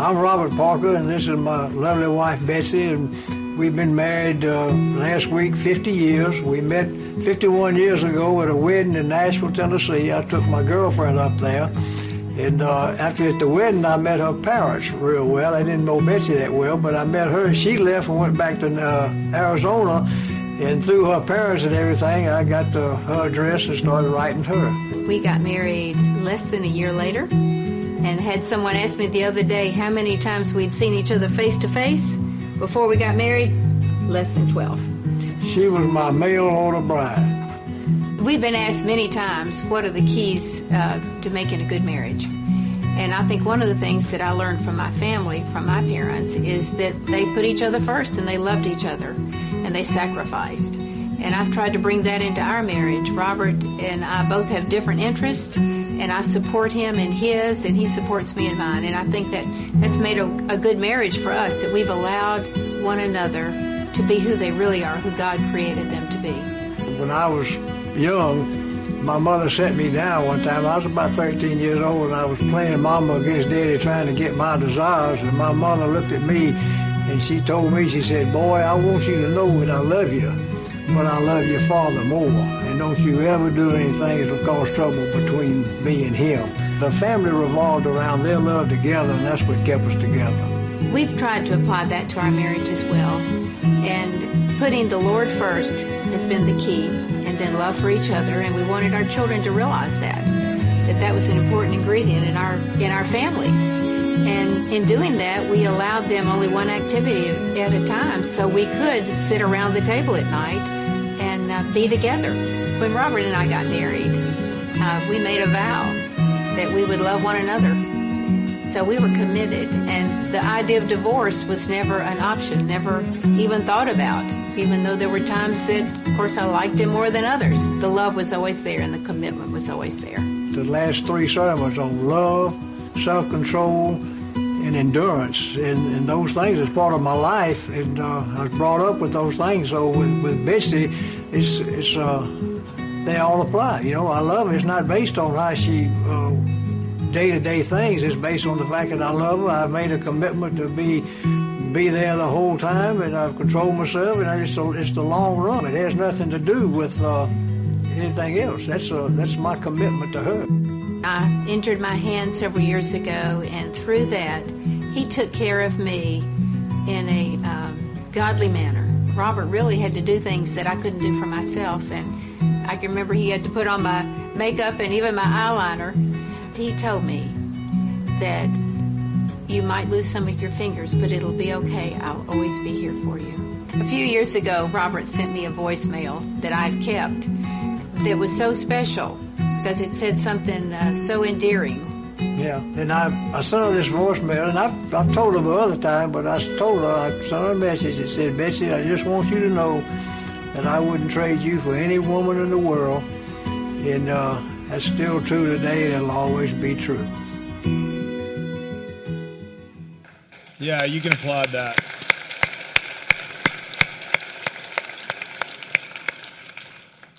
I'm Robert Parker, and this is my lovely wife Betsy, and we've been married uh, last week 50 years. We met 51 years ago at a wedding in Nashville, Tennessee. I took my girlfriend up there, and uh, after at the wedding, I met her parents real well. I didn't know Betsy that well, but I met her. She left and went back to uh, Arizona, and through her parents and everything, I got the, her address and started writing her. We got married less than a year later and had someone ask me the other day how many times we'd seen each other face to face before we got married. Less than 12. She was my mail order bride. We've been asked many times what are the keys uh, to making a good marriage. And I think one of the things that I learned from my family, from my parents, is that they put each other first and they loved each other and they sacrificed. And I've tried to bring that into our marriage. Robert and I both have different interests and I support him in his, and he supports me in mine. And I think that that's made a, a good marriage for us that we've allowed one another to be who they really are, who God created them to be. When I was young, my mother set me down one time. I was about 13 years old, and I was playing mama against daddy trying to get my desires. And my mother looked at me and she told me, she said, Boy, I want you to know that I love you, but I love your father more. Don't you ever do anything that will cause trouble between me and him. The family revolved around their love together, and that's what kept us together. We've tried to apply that to our marriage as well. And putting the Lord first has been the key, and then love for each other. And we wanted our children to realize that, that that was an important ingredient in our, in our family. And in doing that, we allowed them only one activity at a time so we could sit around the table at night and uh, be together. When Robert and I got married, uh, we made a vow that we would love one another. So we were committed, and the idea of divorce was never an option, never even thought about, even though there were times that, of course, I liked him more than others. The love was always there, and the commitment was always there. The last three sermons on love, self control, and endurance, and, and those things is part of my life, and uh, I was brought up with those things. So with, with Betsy, it's it's uh, they all apply. You know, I love her. It's not based on how she day to day things. It's based on the fact that I love her. I've made a commitment to be be there the whole time, and I've controlled myself. And it's a, it's the long run. It has nothing to do with uh, anything else. That's a, that's my commitment to her. I injured my hand several years ago, and through that, he took care of me in a um, godly manner. Robert really had to do things that I couldn't do for myself, and I can remember he had to put on my makeup and even my eyeliner. He told me that you might lose some of your fingers, but it'll be okay. I'll always be here for you. A few years ago, Robert sent me a voicemail that I've kept that was so special because it said something uh, so endearing. Yeah, and I, I sent her this voicemail, and I've, I've told her the other time, but I told her, I sent her a message that said, Betsy, I just want you to know that I wouldn't trade you for any woman in the world. And uh, that's still true today, and it'll always be true. Yeah, you can applaud that.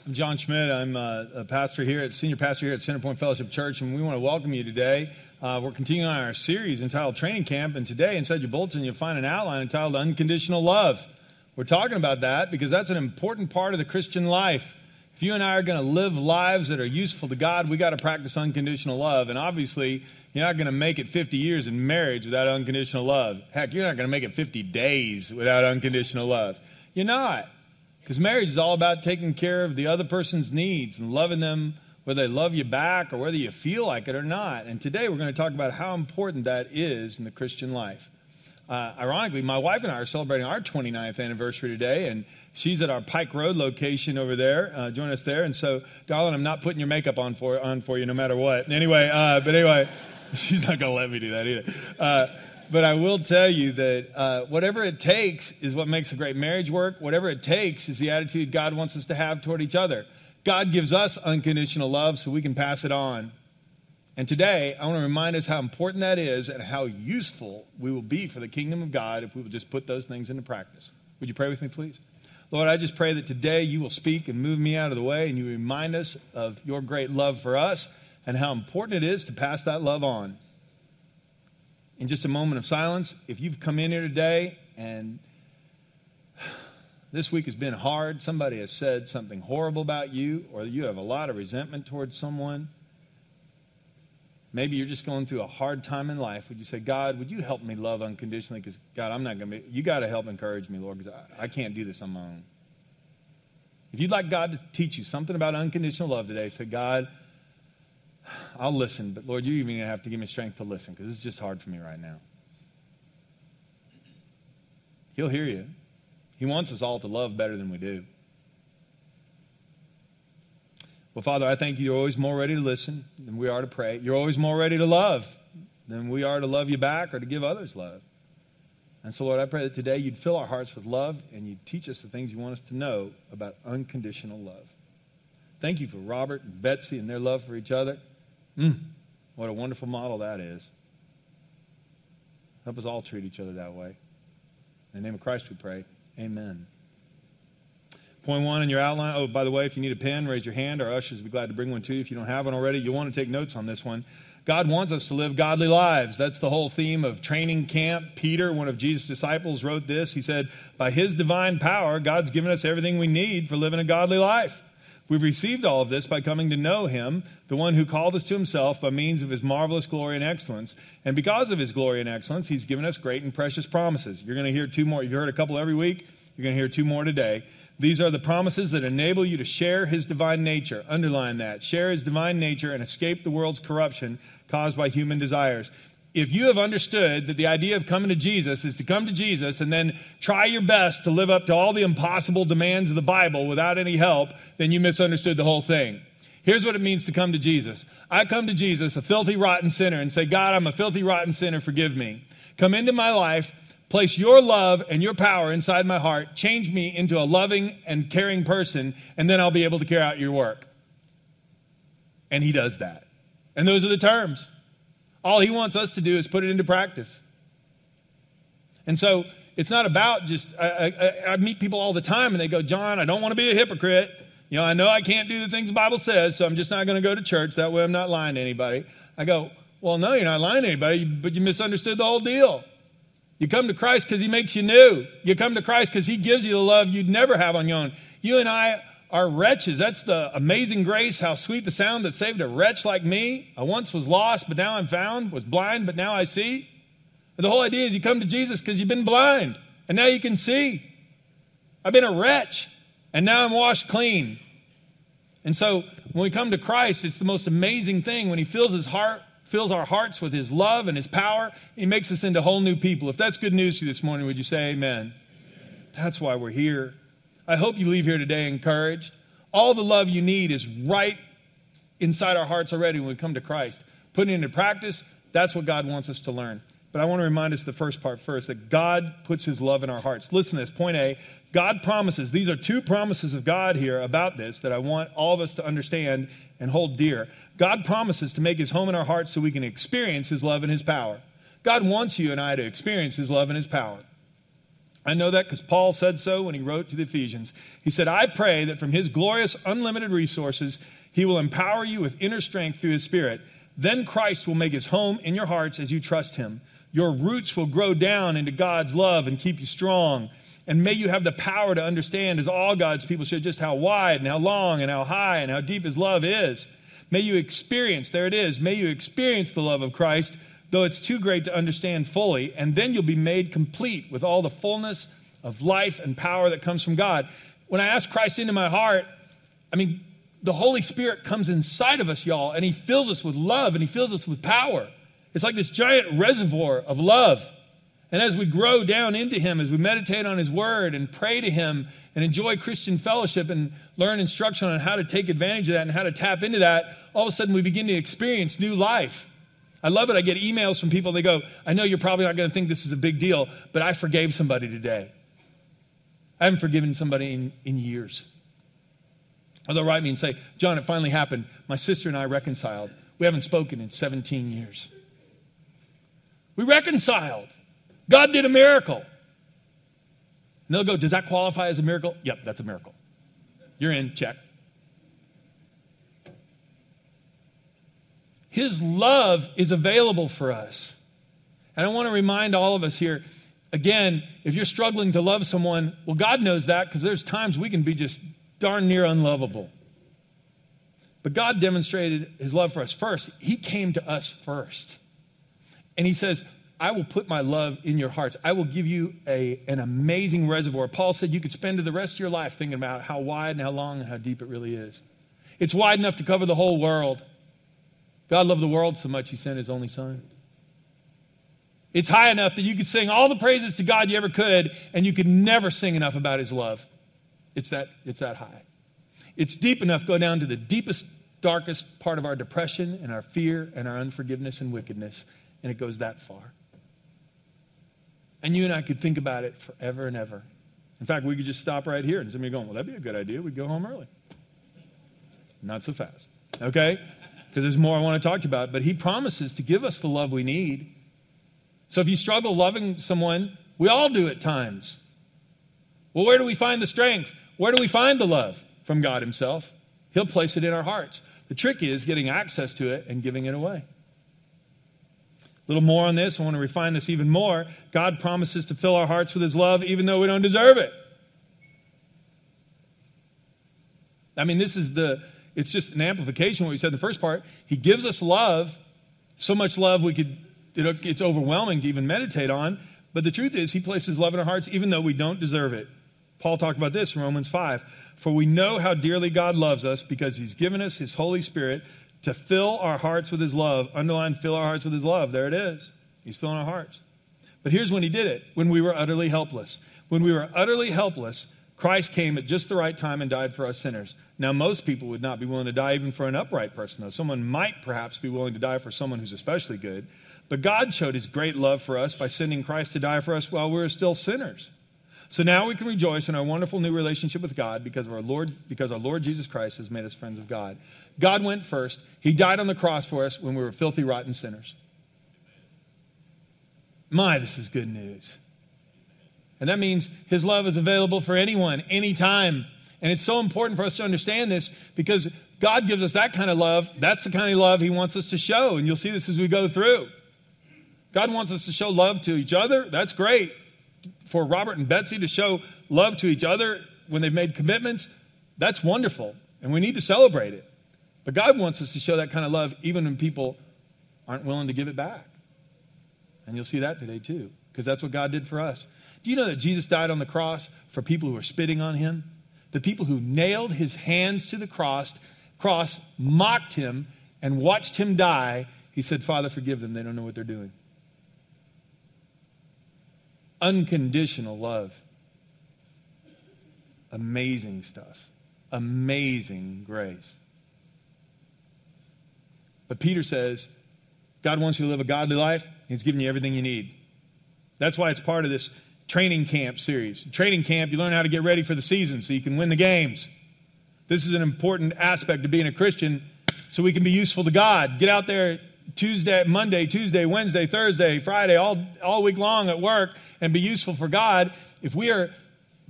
I'm John Schmidt. I'm uh, a pastor here at senior pastor here at Centerpoint Fellowship Church, and we want to welcome you today. Uh, we're continuing on our series entitled Training Camp, and today inside your bulletin you'll find an outline entitled Unconditional Love. We're talking about that because that's an important part of the Christian life. If you and I are going to live lives that are useful to God, we got to practice unconditional love, and obviously you're not going to make it 50 years in marriage without unconditional love. Heck, you're not going to make it 50 days without unconditional love. You're not. Because marriage is all about taking care of the other person's needs and loving them, whether they love you back or whether you feel like it or not. And today we're going to talk about how important that is in the Christian life. Uh, ironically, my wife and I are celebrating our 29th anniversary today, and she's at our Pike Road location over there. Uh, join us there. And so, darling, I'm not putting your makeup on for on for you, no matter what. Anyway, uh, but anyway, she's not going to let me do that either. Uh, but I will tell you that uh, whatever it takes is what makes a great marriage work. Whatever it takes is the attitude God wants us to have toward each other. God gives us unconditional love so we can pass it on. And today, I want to remind us how important that is and how useful we will be for the kingdom of God if we will just put those things into practice. Would you pray with me, please? Lord, I just pray that today you will speak and move me out of the way and you remind us of your great love for us and how important it is to pass that love on. in just a moment of silence. If you've come in here today and this week has been hard, somebody has said something horrible about you, or you have a lot of resentment towards someone, maybe you're just going through a hard time in life. Would you say, God, would you help me love unconditionally? Because, God, I'm not going to be, you got to help encourage me, Lord, because I, I can't do this on my own. If you'd like God to teach you something about unconditional love today, say, God, I'll listen, but Lord, you're even going to have to give me strength to listen because it's just hard for me right now. He'll hear you. He wants us all to love better than we do. Well, Father, I thank you. You're always more ready to listen than we are to pray. You're always more ready to love than we are to love you back or to give others love. And so, Lord, I pray that today you'd fill our hearts with love and you'd teach us the things you want us to know about unconditional love. Thank you for Robert and Betsy and their love for each other. Mm, what a wonderful model that is. Help us all treat each other that way. In the name of Christ we pray. Amen. Point one in your outline. Oh, by the way, if you need a pen, raise your hand. Our ushers will be glad to bring one to you. If you don't have one already, you'll want to take notes on this one. God wants us to live godly lives. That's the whole theme of training camp. Peter, one of Jesus' disciples, wrote this. He said, By his divine power, God's given us everything we need for living a godly life. We've received all of this by coming to know him, the one who called us to himself by means of his marvelous glory and excellence. And because of his glory and excellence, he's given us great and precious promises. You're going to hear two more. You've heard a couple every week. You're going to hear two more today. These are the promises that enable you to share his divine nature. Underline that. Share his divine nature and escape the world's corruption caused by human desires if you have understood that the idea of coming to Jesus is to come to Jesus and then try your best to live up to all the impossible demands of the Bible without any help, then you misunderstood the whole thing. Here's what it means to come to Jesus. I come to Jesus, a filthy, rotten sinner, and say, God, I'm a filthy, rotten sinner, forgive me. Come into my life, place your love and your power inside my heart, change me into a loving and caring person, and then I'll be able to carry out your work. And he does that. And those are the terms. All he wants us to do is put it into practice. And so it's not about just, I, I, I, meet people all the time and they go, John, I don't want to be a hypocrite. You know, I know I can't do the things the Bible says, so I'm just not going to go to church. That way I'm not lying to anybody. I go, well, no, you're not lying to anybody, but you misunderstood the whole deal. You come to Christ because he makes you new. You come to Christ because he gives you the love you'd never have on your own. You and I are wretches. That's the amazing grace, how sweet the sound that saved a wretch like me. I once was lost, but now I'm found, was blind, but now I see. The whole idea is you come to Jesus because you've been blind, and now you can see. I've been a wretch, and now I'm washed clean. And so when we come to Christ, it's the most amazing thing when He fills His heart, fills our hearts with His love and His power. He makes us into whole new people. If that's good news to you this morning, would you say amen? That's why we're here. I hope you leave here today encouraged. All the love you need is right inside our hearts already when we come to Christ. Putting it into practice, that's what God wants us to learn. But I want to remind us the first part first that God puts his love in our hearts. Listen to this. Point A God promises, these are two promises of God here about this that I want all of us to understand and hold dear. God promises to make his home in our hearts so we can experience his love and his power. God wants you and I to experience his love and his power. I know that because Paul said so when he wrote to the Ephesians. He said, I pray that from his glorious, unlimited resources, he will empower you with inner strength through his Spirit. Then Christ will make his home in your hearts as you trust him. Your roots will grow down into God's love and keep you strong. And may you have the power to understand, as all God's people should, just how wide and how long and how high and how deep his love is. May you experience, there it is, may you experience the love of Christ though it's too great to understand fully, and then you'll be made complete with all the fullness of life and power that comes from God. When I ask Christ into my heart, I mean, the Holy Spirit comes inside of us, y'all, and He fills us with love and He fills us with power. It's like this giant reservoir of love. And as we grow down into Him, as we meditate on His Word and pray to Him and enjoy Christian fellowship and learn instruction on how to take advantage of that and how to tap into that, all of a sudden we begin to experience new life. I love it. I get emails from people. They go, I know you're probably not going to think this is a big deal, but I forgave somebody today. I haven't forgiven somebody in, in years. Or they'll write me and say, John, it finally happened. My sister and I reconciled. We haven't spoken in 17 years. We reconciled. God did a miracle. And they'll go, Does that qualify as a miracle? Yep, that's a miracle. You're in, check. His love is available for us. And I want to remind all of us here again, if you're struggling to love someone, well, God knows that because there's times we can be just darn near unlovable. But God demonstrated his love for us first. He came to us first. And he says, I will put my love in your hearts. I will give you a, an amazing reservoir. Paul said you could spend the rest of your life thinking about how wide and how long and how deep it really is. It's wide enough to cover the whole world. God loved the world so much, he sent his only son. It's high enough that you could sing all the praises to God you ever could, and you could never sing enough about his love. It's that, it's that high. It's deep enough to go down to the deepest, darkest part of our depression and our fear and our unforgiveness and wickedness, and it goes that far. And you and I could think about it forever and ever. In fact, we could just stop right here and somebody going, well, that'd be a good idea. We'd go home early. Not so fast, okay? Because there's more I want to talk to you about. But he promises to give us the love we need. So if you struggle loving someone, we all do at times. Well, where do we find the strength? Where do we find the love? From God Himself. He'll place it in our hearts. The trick is getting access to it and giving it away. Little more on this. I want to refine this even more. God promises to fill our hearts with His love even though we don't deserve it. I mean, this is the, it's just an amplification of what we said in the first part. He gives us love, so much love we could, it's overwhelming to even meditate on. But the truth is, He places love in our hearts even though we don't deserve it. Paul talked about this in Romans 5. For we know how dearly God loves us because He's given us His Holy Spirit to fill our hearts with his love. Underline, fill our hearts with his love. There it is. He's filling our hearts. But here's when he did it when we were utterly helpless. When we were utterly helpless, Christ came at just the right time and died for us sinners. Now, most people would not be willing to die even for an upright person, though. Someone might perhaps be willing to die for someone who's especially good. But God showed his great love for us by sending Christ to die for us while we were still sinners. So now we can rejoice in our wonderful new relationship with God because of our Lord, because our Lord Jesus Christ has made us friends of God. God went first. He died on the cross for us when we were filthy, rotten sinners. My, this is good news. And that means his love is available for anyone, anytime. And it's so important for us to understand this because God gives us that kind of love. That's the kind of love he wants us to show. And you'll see this as we go through. God wants us to show love to each other. That's great for Robert and Betsy to show love to each other when they've made commitments, that's wonderful. And we need to celebrate it. But God wants us to show that kind of love even when people aren't willing to give it back. And you'll see that today too, because that's what God did for us. Do you know that Jesus died on the cross for people who were spitting on him? The people who nailed his hands to the cross, cross mocked him, and watched him die. He said, Father, forgive them. They don't know what they're doing unconditional love. Amazing stuff. Amazing grace. But Peter says, God wants you to live a godly life. He's giving you everything you need. That's why it's part of this training camp series. Training camp, you learn how to get ready for the season so you can win the games. This is an important aspect of being a Christian so we can be useful to God. Get out there Tuesday, Monday, Tuesday, Wednesday, Thursday, Friday, all, all week long at work and be useful for God, if we are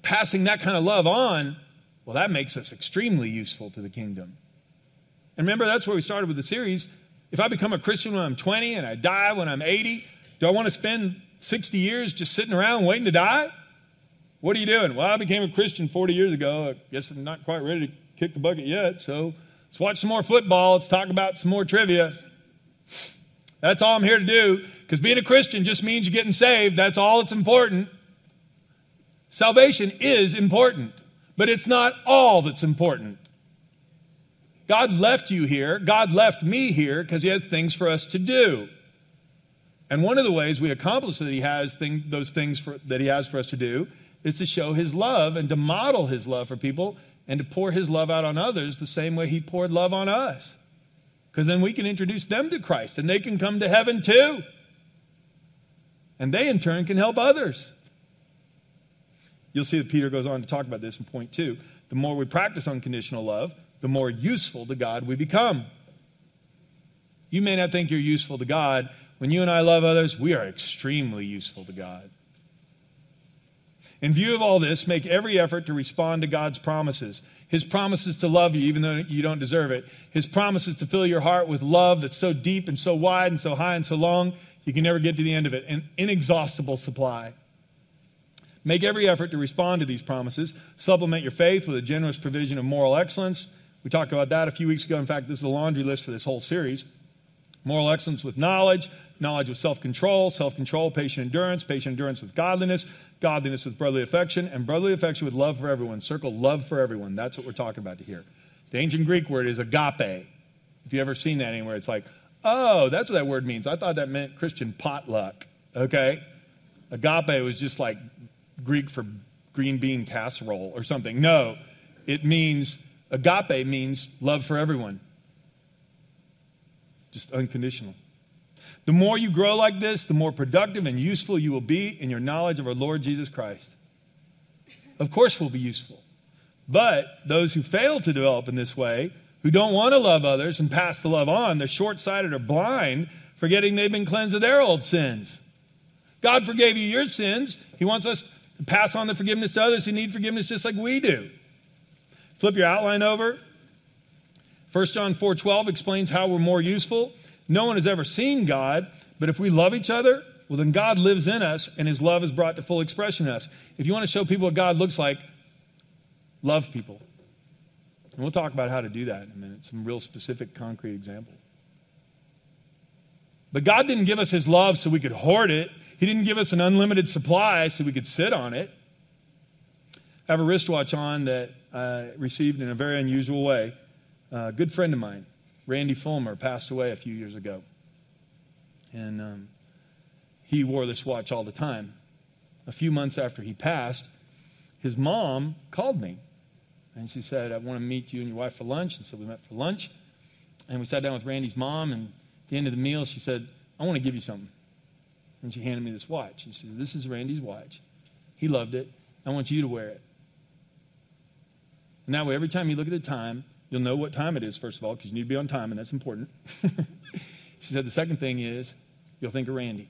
passing that kind of love on, well, that makes us extremely useful to the kingdom. And remember, that's where we started with the series. If I become a Christian when I'm 20 and I die when I'm 80, do I want to spend 60 years just sitting around waiting to die? What are you doing? Well, I became a Christian 40 years ago. I guess I'm not quite ready to kick the bucket yet, so let's watch some more football. Let's talk about some more trivia. That's all I'm here to do. Because being a Christian just means you're getting saved. That's all that's important. Salvation is important, but it's not all that's important. God left you here. God left me here because He has things for us to do. And one of the ways we accomplish that He has thing, those things for, that He has for us to do is to show His love and to model His love for people and to pour His love out on others the same way He poured love on us. Because then we can introduce them to Christ and they can come to heaven too. And they in turn can help others. You'll see that Peter goes on to talk about this in point two. The more we practice unconditional love, the more useful to God we become. You may not think you're useful to God. When you and I love others, we are extremely useful to God. In view of all this, make every effort to respond to God's promises. His promises to love you even though you don't deserve it. His promises to fill your heart with love that's so deep and so wide and so high and so long, You can never get to the end of it. An inexhaustible supply. Make every effort to respond to these promises. Supplement your faith with a generous provision of moral excellence. We talked about that a few weeks ago. In fact, this is a laundry list for this whole series. Moral excellence with knowledge, knowledge with self control, self control, patient endurance, patient endurance with godliness, godliness with brotherly affection, and brotherly affection with love for everyone. Circle love for everyone. That's what we're talking about here. The ancient Greek word is agape. If you've ever seen that anywhere, it's like, oh, that's what that word means. I thought that meant Christian potluck. Okay? Agape was just like Greek for green bean casserole or something. No, it means, agape means love for everyone. Just unconditional. The more you grow like this, the more productive and useful you will be in your knowledge of our Lord Jesus Christ. Of course, we'll be useful. But those who fail to develop in this way, who don't want to love others and pass the love on, they're short sighted or blind, forgetting they've been cleansed of their old sins. God forgave you your sins. He wants us to pass on the forgiveness to others who need forgiveness just like we do. Flip your outline over. 1 John 4:12 explains how we're more useful. No one has ever seen God, but if we love each other, well, then God lives in us and his love is brought to full expression in us. If you want to show people what God looks like, love people. And we'll talk about how to do that in a minute, some real specific, concrete examples. But God didn't give us his love so we could hoard it. He didn't give us an unlimited supply so we could sit on it. I have a wristwatch on that I received in a very unusual way. A good friend of mine Randy Fulmer passed away a few years ago. And um, he wore this watch all the time. A few months after he passed, his mom called me. And she said, I want to meet you and your wife for lunch. And so we met for lunch. And we sat down with Randy's mom. And at the end of the meal, she said, I want to give you something. And she handed me this watch. And she said, This is Randy's watch. He loved it. I want you to wear it. And that way, every time you look at the time, You'll know what time it is, first of all, because you need to be on time, and that's important. she said the second thing is you'll think of Randy.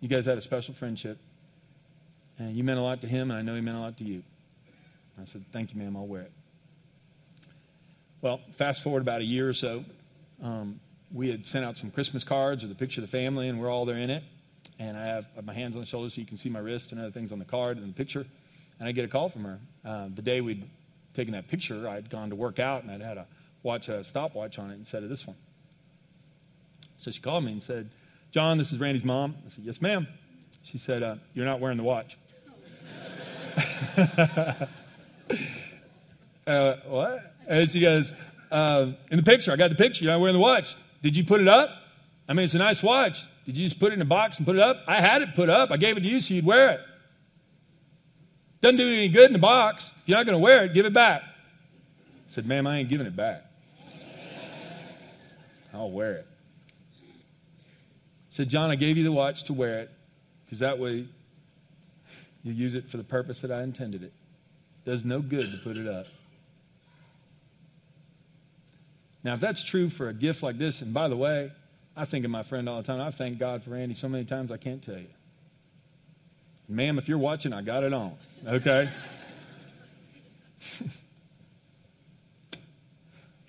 You guys had a special friendship, and you meant a lot to him, and I know he meant a lot to you. I said, Thank you, ma'am, I'll wear it. Well, fast forward about a year or so, um, we had sent out some Christmas cards with a picture of the family, and we're all there in it. And I have my hands on the shoulders so you can see my wrist and other things on the card and the picture. And I get a call from her uh, the day we'd taking that picture, I'd gone to work out and I'd had a watch a stopwatch on it instead of this one. So she called me and said, John, this is Randy's mom. I said, Yes, ma'am. She said, uh, You're not wearing the watch. uh, what? And she goes, uh, In the picture, I got the picture. You're not wearing the watch. Did you put it up? I mean, it's a nice watch. Did you just put it in a box and put it up? I had it put up. I gave it to you so you'd wear it. Doesn't do any good in the box. If you're not going to wear it, give it back. I said, Ma'am, I ain't giving it back. I'll wear it. I said, John, I gave you the watch to wear it because that way you use it for the purpose that I intended it. Does no good to put it up. Now, if that's true for a gift like this, and by the way, I think of my friend all the time. I thank God for Andy so many times I can't tell you. Ma'am, if you're watching, I got it on. Okay?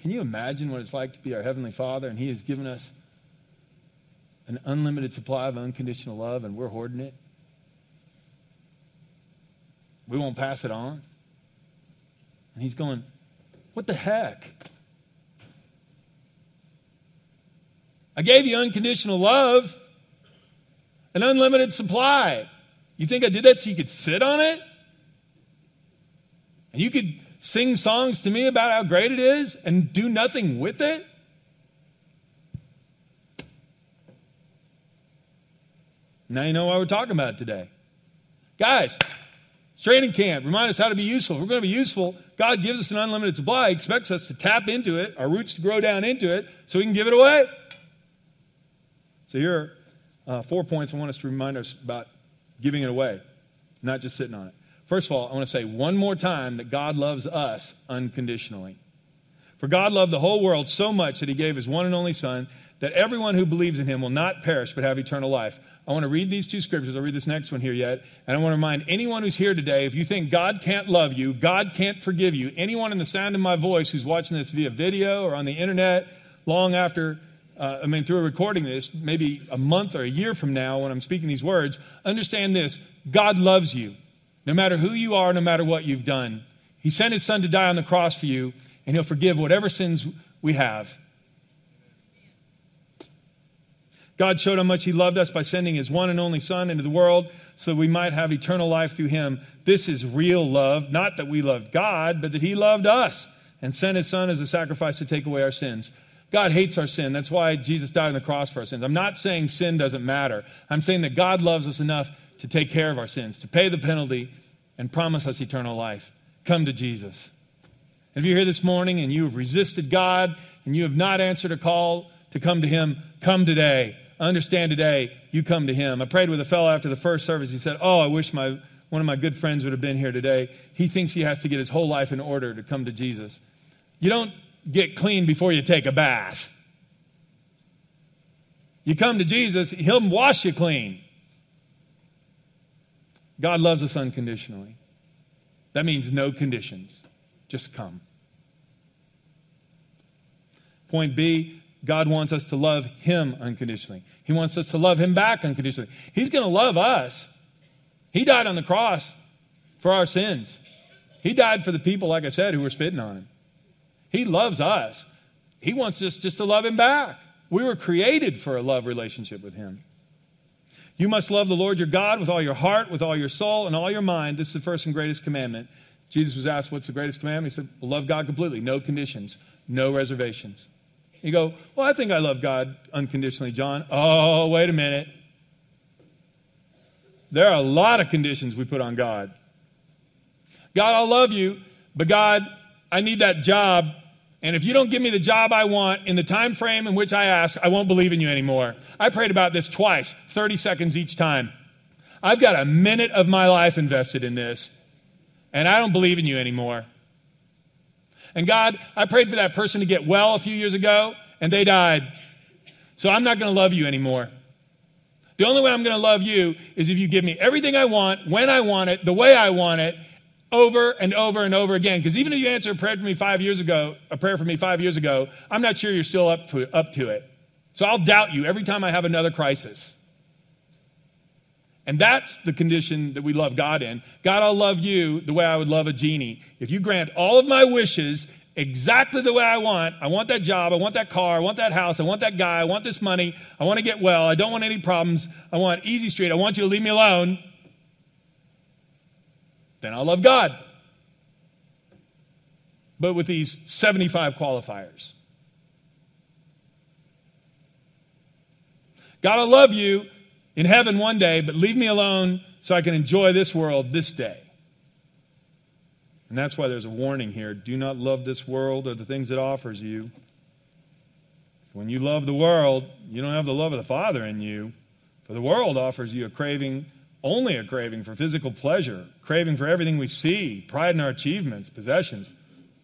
Can you imagine what it's like to be our Heavenly Father and He has given us an unlimited supply of unconditional love and we're hoarding it? We won't pass it on. And He's going, What the heck? I gave you unconditional love, an unlimited supply. You think I did that so you could sit on it? And you could sing songs to me about how great it is and do nothing with it? Now you know why we're talking about today. Guys, training camp. Remind us how to be useful. If we're going to be useful, God gives us an unlimited supply. He expects us to tap into it, our roots to grow down into it, so we can give it away. So here are uh, four points I want us to remind us about giving it away, not just sitting on it. First of all, I want to say one more time that God loves us unconditionally. For God loved the whole world so much that he gave his one and only Son, that everyone who believes in him will not perish but have eternal life. I want to read these two scriptures. I'll read this next one here yet. And I want to remind anyone who's here today if you think God can't love you, God can't forgive you, anyone in the sound of my voice who's watching this via video or on the internet long after uh, I mean, through a recording this, maybe a month or a year from now when I'm speaking these words, understand this God loves you, no matter who you are, no matter what you've done. He sent his son to die on the cross for you, and he'll forgive whatever sins we have. God showed how much he loved us by sending his one and only son into the world so that we might have eternal life through him. This is real love, not that we loved God, but that he loved us and sent his son as a sacrifice to take away our sins. God hates our sin. That's why Jesus died on the cross for our sins. I'm not saying sin doesn't matter. I'm saying that God loves us enough to take care of our sins, to pay the penalty, and promise us eternal life. Come to Jesus. If you're here this morning and you have resisted God and you have not answered a call to come to Him, come today. Understand today, you come to Him. I prayed with a fellow after the first service. He said, Oh, I wish my, one of my good friends would have been here today. He thinks he has to get his whole life in order to come to Jesus. You don't get clean before you take a bath. You come to Jesus, He'll wash you clean. God loves us unconditionally. That means no conditions. Just come. Point B God wants us to love Him unconditionally. He wants us to love Him back unconditionally. He's going to love us. He died on the cross for our sins. He died for the people, like I said, who were spitting on Him. He loves us. He wants us just to love Him back. We were created for a love relationship with Him. You must love the Lord your God with all your heart, with all your soul, and all your mind. This is the first and greatest commandment. Jesus was asked, What's the greatest commandment? He said, well, Love God completely, no conditions, no reservations. You go, Well, I think I love God unconditionally, John. Oh, wait a minute. There are a lot of conditions we put on God. God, I'll love you, but God, I need that job and if you don't give me the job I want in the time frame in which I ask, I won't believe in you anymore. I prayed about this twice, 30 seconds each time. I've got a minute of my life invested in this, and I don't believe in you anymore. And God, I prayed for that person to get well a few years ago, and they died. So I'm not going to love you anymore. The only way I'm going to love you is if you give me everything I want, when I want it, the way I want it, over and over and over again. Because even if you answer a prayer for me five years ago, a prayer for me five years ago, I'm not sure you're still up to, up to it. So I'll doubt you every time I have another crisis. And that's the condition that we love God in. God, I'll love you the way I would love a genie. If you grant all of my wishes exactly the way I want, I want that job, I want that car, I want that house, I want that guy, I want this money, I want to get well, I don't want any problems, I want easy street, I want you to leave me alone then I'll love God. But with these 75 qualifiers. God, I love you in heaven one day, but leave me alone so I can enjoy this world this day. And that's why there's a warning here. Do not love this world or the things it offers you. When you love the world, you don't have the love of the Father in you. For the world offers you a craving only a craving for physical pleasure, craving for everything we see, pride in our achievements, possessions.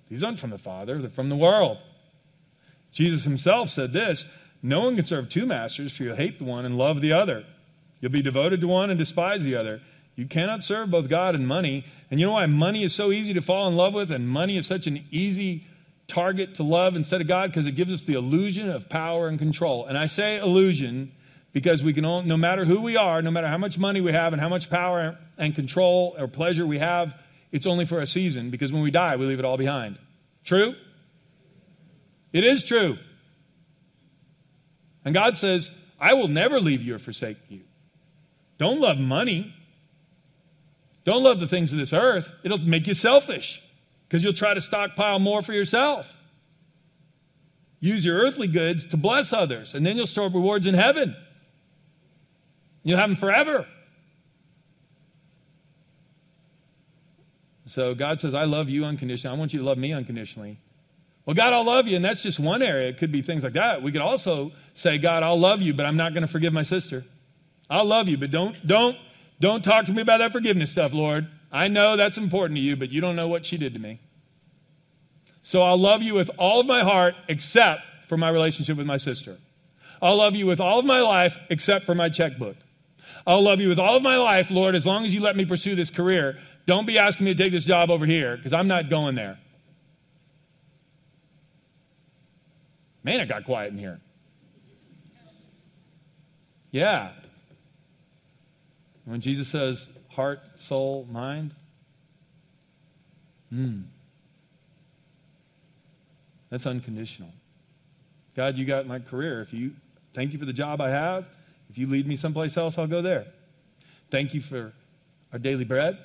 These aren't from the Father, they're from the world. Jesus himself said this No one can serve two masters, for you'll hate the one and love the other. You'll be devoted to one and despise the other. You cannot serve both God and money. And you know why money is so easy to fall in love with, and money is such an easy target to love instead of God? Because it gives us the illusion of power and control. And I say illusion because we can all, no matter who we are, no matter how much money we have and how much power and control or pleasure we have, it's only for a season because when we die, we leave it all behind. True? It is true. And God says, I will never leave you or forsake you. Don't love money. Don't love the things of this earth. It'll make you selfish because you'll try to stockpile more for yourself. Use your earthly goods to bless others, and then you'll store rewards in heaven. You'll have them forever. So God says, I love you unconditionally. I want you to love me unconditionally. Well, God, I'll love you. And that's just one area. It could be things like that. We could also say, God, I'll love you, but I'm not going to forgive my sister. I'll love you, but don't, don't, don't talk to me about that forgiveness stuff, Lord. I know that's important to you, but you don't know what she did to me. So I'll love you with all of my heart except for my relationship with my sister. I'll love you with all of my life except for my checkbook. I'll love you with all of my life, Lord, as long as you let me pursue this career. Don't be asking me to take this job over here because I'm not going there. Man, it got quiet in here. Yeah. When Jesus says heart, soul, mind, hmm. That's unconditional. God, you got my career. If you thank you for the job I have, if you lead me someplace else, I'll go there. Thank you for our daily bread.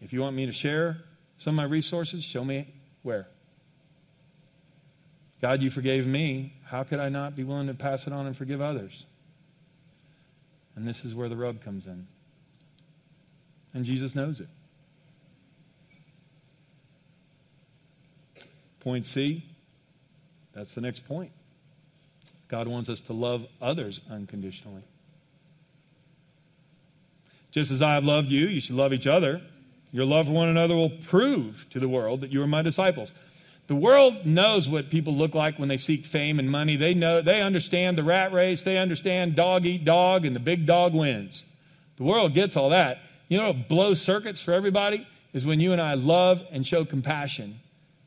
If you want me to share some of my resources, show me where. God, you forgave me. How could I not be willing to pass it on and forgive others? And this is where the rub comes in. And Jesus knows it. Point C, that's the next point. God wants us to love others unconditionally. Just as I have loved you, you should love each other. Your love for one another will prove to the world that you are my disciples. The world knows what people look like when they seek fame and money. They know they understand the rat race, they understand dog eat dog and the big dog wins. The world gets all that. You know what blows circuits for everybody is when you and I love and show compassion.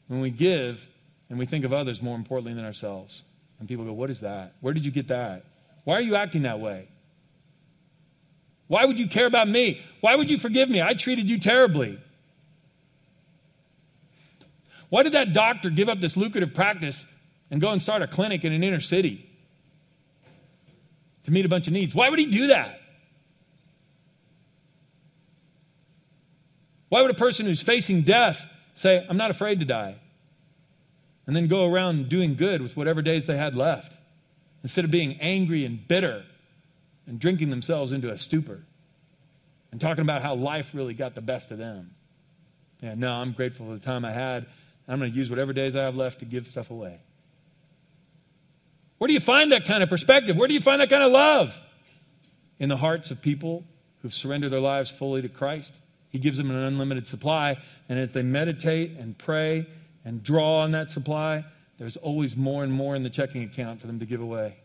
When we give and we think of others more importantly than ourselves. And people go, What is that? Where did you get that? Why are you acting that way? Why would you care about me? Why would you forgive me? I treated you terribly. Why did that doctor give up this lucrative practice and go and start a clinic in an inner city to meet a bunch of needs? Why would he do that? Why would a person who's facing death say, I'm not afraid to die? And then go around doing good with whatever days they had left instead of being angry and bitter and drinking themselves into a stupor and talking about how life really got the best of them. Yeah, no, I'm grateful for the time I had. I'm going to use whatever days I have left to give stuff away. Where do you find that kind of perspective? Where do you find that kind of love? In the hearts of people who've surrendered their lives fully to Christ. He gives them an unlimited supply, and as they meditate and pray and draw on that supply, there's always more and more in the checking account for them to give away.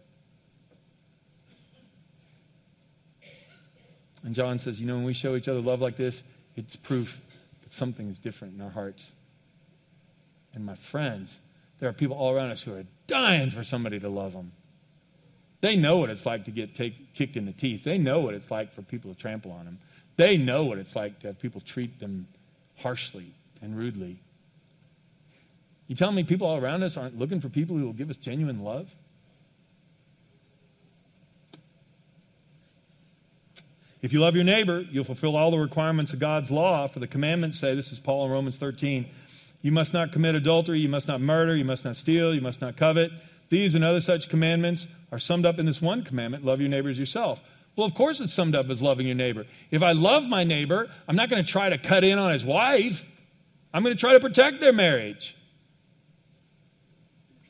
And John says, you know, when we show each other love like this, it's proof that something is different in our hearts. And my friends, there are people all around us who are dying for somebody to love them. They know what it's like to get take, kicked in the teeth. They know what it's like for people to trample on them. They know what it's like to have people treat them harshly and rudely. You tell me people all around us aren't looking for people who will give us genuine love? If you love your neighbor, you'll fulfill all the requirements of God's law. For the commandments say, this is Paul in Romans 13, you must not commit adultery, you must not murder, you must not steal, you must not covet. These and other such commandments are summed up in this one commandment love your neighbor as yourself. Well, of course, it's summed up as loving your neighbor. If I love my neighbor, I'm not going to try to cut in on his wife, I'm going to try to protect their marriage.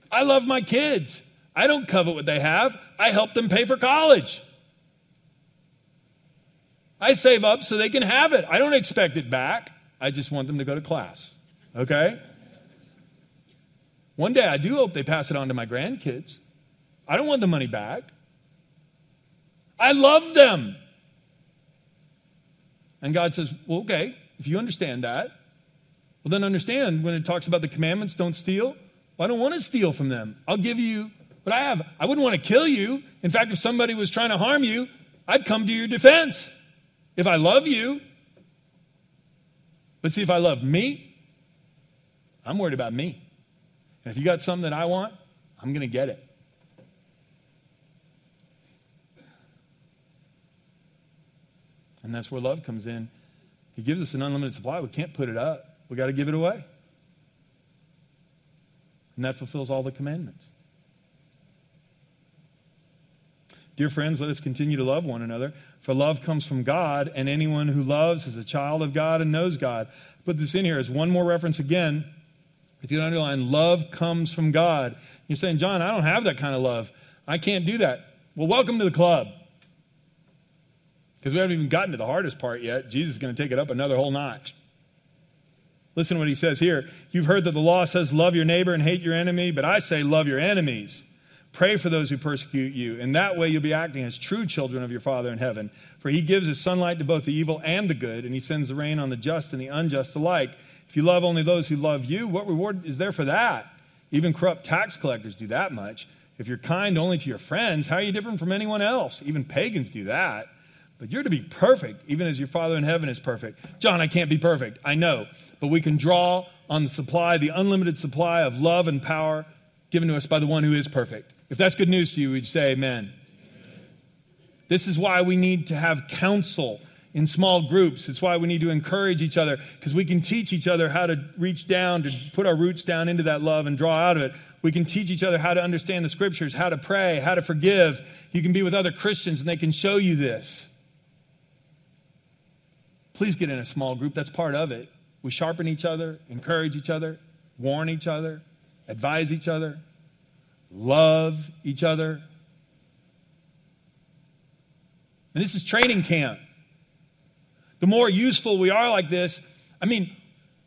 I love my kids. I don't covet what they have, I help them pay for college. I save up so they can have it. I don't expect it back. I just want them to go to class. Okay? One day I do hope they pass it on to my grandkids. I don't want the money back. I love them. And God says, well, okay, if you understand that, well, then understand when it talks about the commandments, don't steal. Well, I don't want to steal from them. I'll give you what I have. I wouldn't want to kill you. In fact, if somebody was trying to harm you, I'd come to your defense if I love you. But see, if I love me, I'm worried about me. And if you got something that I want, I'm going to get it. And that's where love comes in. He gives us an unlimited supply. We can't put it up, we got to give it away. And that fulfills all the commandments. Dear friends, let us continue to love one another, for love comes from God, and anyone who loves is a child of God and knows God. Put this in here as one more reference again. If you underline, love comes from God. You're saying, John, I don't have that kind of love. I can't do that. Well, welcome to the club. Because we haven't even gotten to the hardest part yet. Jesus is going to take it up another whole notch. Listen to what he says here. You've heard that the law says, love your neighbor and hate your enemy, but I say, love your enemies. Pray for those who persecute you. In that way, you'll be acting as true children of your Father in heaven. For he gives his sunlight to both the evil and the good, and he sends the rain on the just and the unjust alike. If you love only those who love you, what reward is there for that? Even corrupt tax collectors do that much. If you're kind only to your friends, how are you different from anyone else? Even pagans do that. But you're to be perfect, even as your Father in heaven is perfect. John, I can't be perfect. I know. But we can draw on the supply, the unlimited supply of love and power given to us by the one who is perfect. If that's good news to you, we'd say amen. This is why we need to have counsel in small groups. It's why we need to encourage each other because we can teach each other how to reach down, to put our roots down into that love and draw out of it. We can teach each other how to understand the scriptures, how to pray, how to forgive. You can be with other Christians and they can show you this. Please get in a small group. That's part of it. We sharpen each other, encourage each other, warn each other, advise each other, love each other. And this is training camp the more useful we are like this, I mean,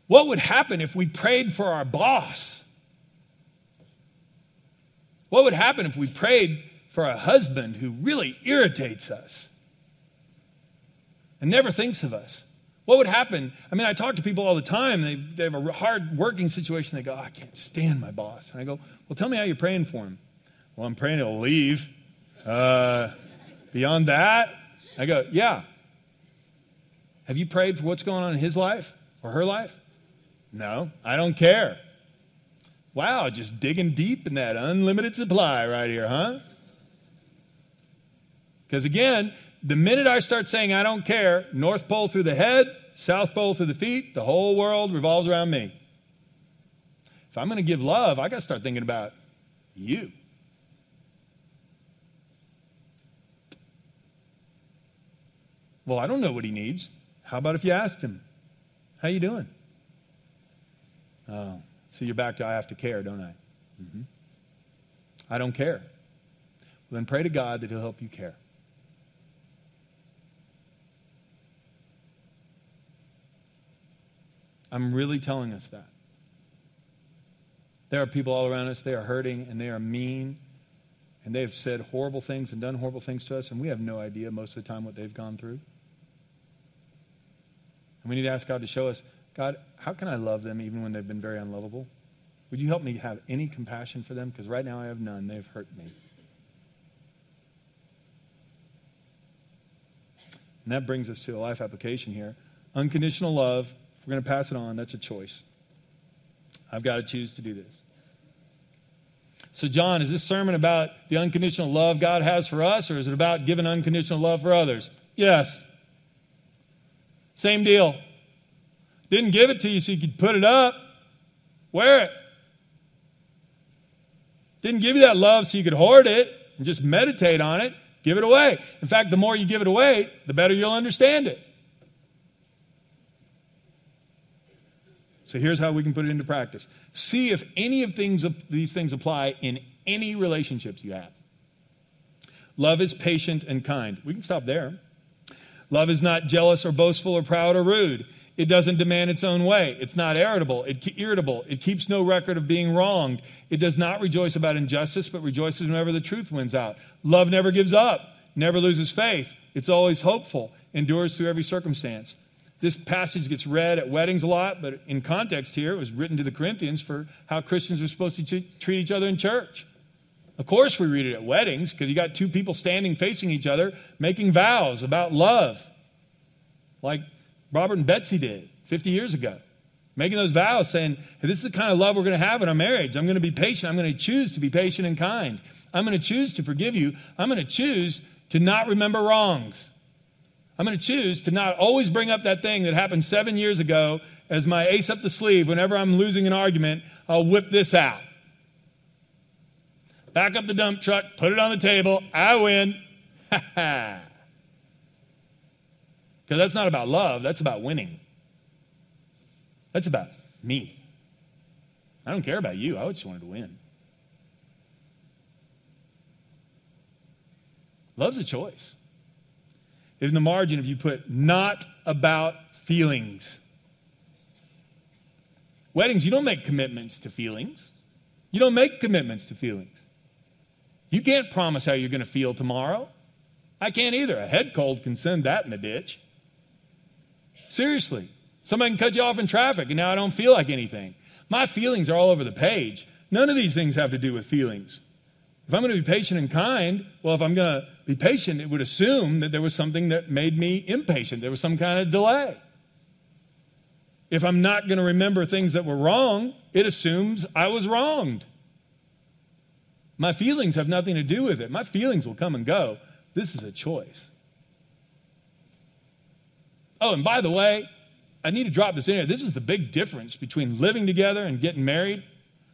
what would happen if we prayed for our boss? What would happen if we prayed for a husband who really irritates us and never thinks of us? What would happen? I mean, I talk to people all the time. They, they have a hard working situation. They go, I can't stand my boss. And I go, Well, tell me how you're praying for him. Well, I'm praying he'll leave. Uh, beyond that, I go, Yeah, have you prayed for what's going on in his life or her life? No, I don't care. Wow, just digging deep in that unlimited supply right here, huh? Because again, the minute I start saying I don't care, North Pole through the head, South Pole through the feet, the whole world revolves around me. If I'm going to give love, I got to start thinking about you. Well, I don't know what he needs. How about if you asked him, How you doing? Oh, so you're back to I have to care, don't I? Mm-hmm. I don't care. Well, then pray to God that He'll help you care. I'm really telling us that. There are people all around us, they are hurting and they are mean and they have said horrible things and done horrible things to us, and we have no idea most of the time what they've gone through. And we need to ask God to show us, God, how can I love them even when they've been very unlovable? Would you help me have any compassion for them? Because right now I have none. They've hurt me. And that brings us to a life application here. Unconditional love, we're going to pass it on, that's a choice. I've got to choose to do this. So, John, is this sermon about the unconditional love God has for us, or is it about giving unconditional love for others? Yes. Same deal. Didn't give it to you so you could put it up. Wear it. Didn't give you that love so you could hoard it and just meditate on it. Give it away. In fact, the more you give it away, the better you'll understand it. So here's how we can put it into practice. See if any of things, these things apply in any relationships you have. Love is patient and kind. We can stop there. Love is not jealous or boastful or proud or rude. It doesn't demand its own way. It's not irritable. It, irritable. It keeps no record of being wronged. It does not rejoice about injustice, but rejoices whenever the truth wins out. Love never gives up, never loses faith. It's always hopeful, endures through every circumstance. This passage gets read at weddings a lot, but in context here, it was written to the Corinthians for how Christians are supposed to treat each other in church. Of course, we read it at weddings because you got two people standing facing each other making vows about love, like Robert and Betsy did 50 years ago. Making those vows saying, hey, This is the kind of love we're going to have in our marriage. I'm going to be patient. I'm going to choose to be patient and kind. I'm going to choose to forgive you. I'm going to choose to not remember wrongs. I'm going to choose to not always bring up that thing that happened seven years ago as my ace up the sleeve. Whenever I'm losing an argument, I'll whip this out back up the dump truck, put it on the table. I win. Because that's not about love, that's about winning. That's about me. I don't care about you, I just wanted to win. Love's a choice. In the margin, if you put not about feelings, weddings, you don't make commitments to feelings. You don't make commitments to feelings. You can't promise how you're going to feel tomorrow. I can't either. A head cold can send that in the ditch. Seriously. Somebody can cut you off in traffic and now I don't feel like anything. My feelings are all over the page. None of these things have to do with feelings. If I'm going to be patient and kind, well, if I'm going to be patient, it would assume that there was something that made me impatient. There was some kind of delay. If I'm not going to remember things that were wrong, it assumes I was wronged. My feelings have nothing to do with it. My feelings will come and go. This is a choice. Oh, and by the way, I need to drop this in here. This is the big difference between living together and getting married.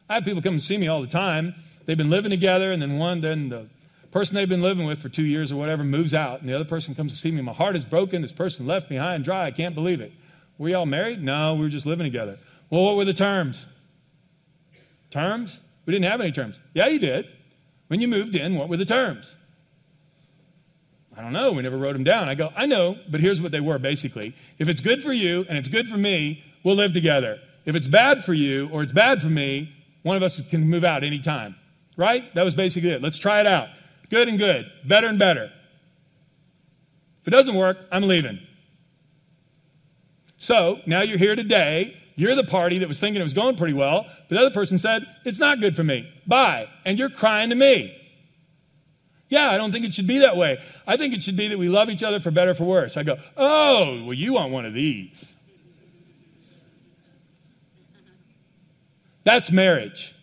I have people come and see me all the time. They've been living together, and then one, then the person they've been living with for two years or whatever moves out, and the other person comes to see me. My heart is broken. This person left me high and dry. I can't believe it. Were y'all married? No, we were just living together. Well, what were the terms? Terms? We didn't have any terms. Yeah, you did. When you moved in, what were the terms? I don't know. We never wrote them down. I go, I know, but here's what they were basically. If it's good for you and it's good for me, we'll live together. If it's bad for you or it's bad for me, one of us can move out anytime. Right? That was basically it. Let's try it out. Good and good. Better and better. If it doesn't work, I'm leaving. So now you're here today. You're the party that was thinking it was going pretty well, but the other person said, It's not good for me. Bye. And you're crying to me. Yeah, I don't think it should be that way. I think it should be that we love each other for better for worse. I go, Oh, well, you want one of these. That's marriage.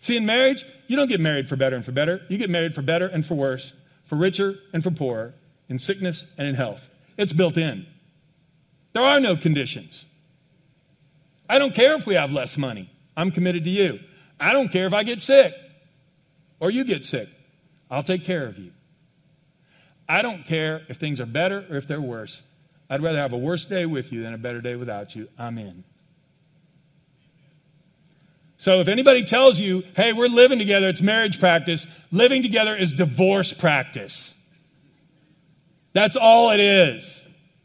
See, in marriage, you don't get married for better and for better. You get married for better and for worse, for richer and for poorer, in sickness and in health. It's built in. There are no conditions. I don't care if we have less money. I'm committed to you. I don't care if I get sick or you get sick. I'll take care of you. I don't care if things are better or if they're worse. I'd rather have a worse day with you than a better day without you. I'm in. So if anybody tells you, hey, we're living together, it's marriage practice, living together is divorce practice. That's all it is.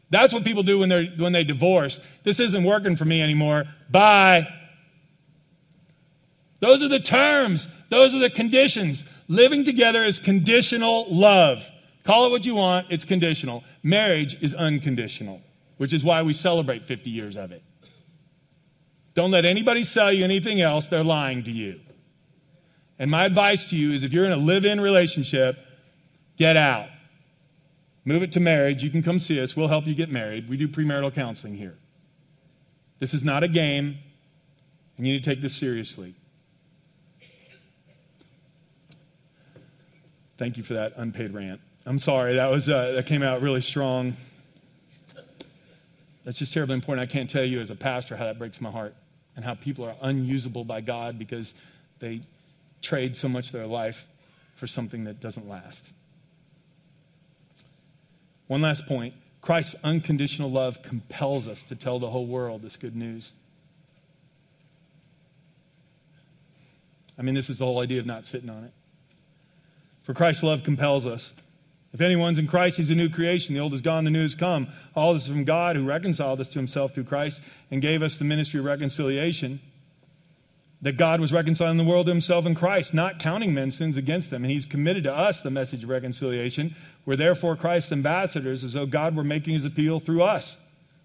That's what people do when, they're, when they divorce. This isn't working for me anymore. Bye. Those are the terms, those are the conditions. Living together is conditional love. Call it what you want, it's conditional. Marriage is unconditional, which is why we celebrate 50 years of it. Don't let anybody sell you anything else, they're lying to you. And my advice to you is if you're in a live in relationship, get out. Move it to marriage. You can come see us. We'll help you get married. We do premarital counseling here. This is not a game, and you need to take this seriously. Thank you for that unpaid rant. I'm sorry, that, was, uh, that came out really strong. That's just terribly important. I can't tell you as a pastor how that breaks my heart and how people are unusable by God because they trade so much of their life for something that doesn't last. One last point Christ's unconditional love compels us to tell the whole world this good news. I mean, this is the whole idea of not sitting on it. For Christ's love compels us. If anyone's in Christ, he's a new creation. The old is gone, the new has come. All this is from God who reconciled us to himself through Christ and gave us the ministry of reconciliation. That God was reconciling the world to himself in Christ, not counting men's sins against them. And he's committed to us the message of reconciliation. We're therefore Christ's ambassadors, as though God were making his appeal through us.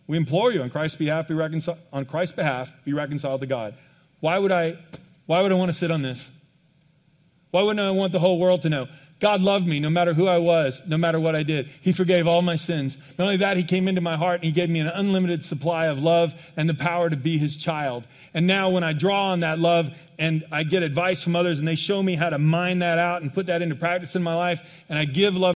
We implore you on Christ's behalf, be reconciled, on Christ's behalf, be reconciled to God. Why would I, why would I want to sit on this? Why wouldn't I want the whole world to know? God loved me no matter who I was, no matter what I did. He forgave all my sins. Not only that, He came into my heart and He gave me an unlimited supply of love and the power to be His child. And now, when I draw on that love and I get advice from others and they show me how to mine that out and put that into practice in my life, and I give love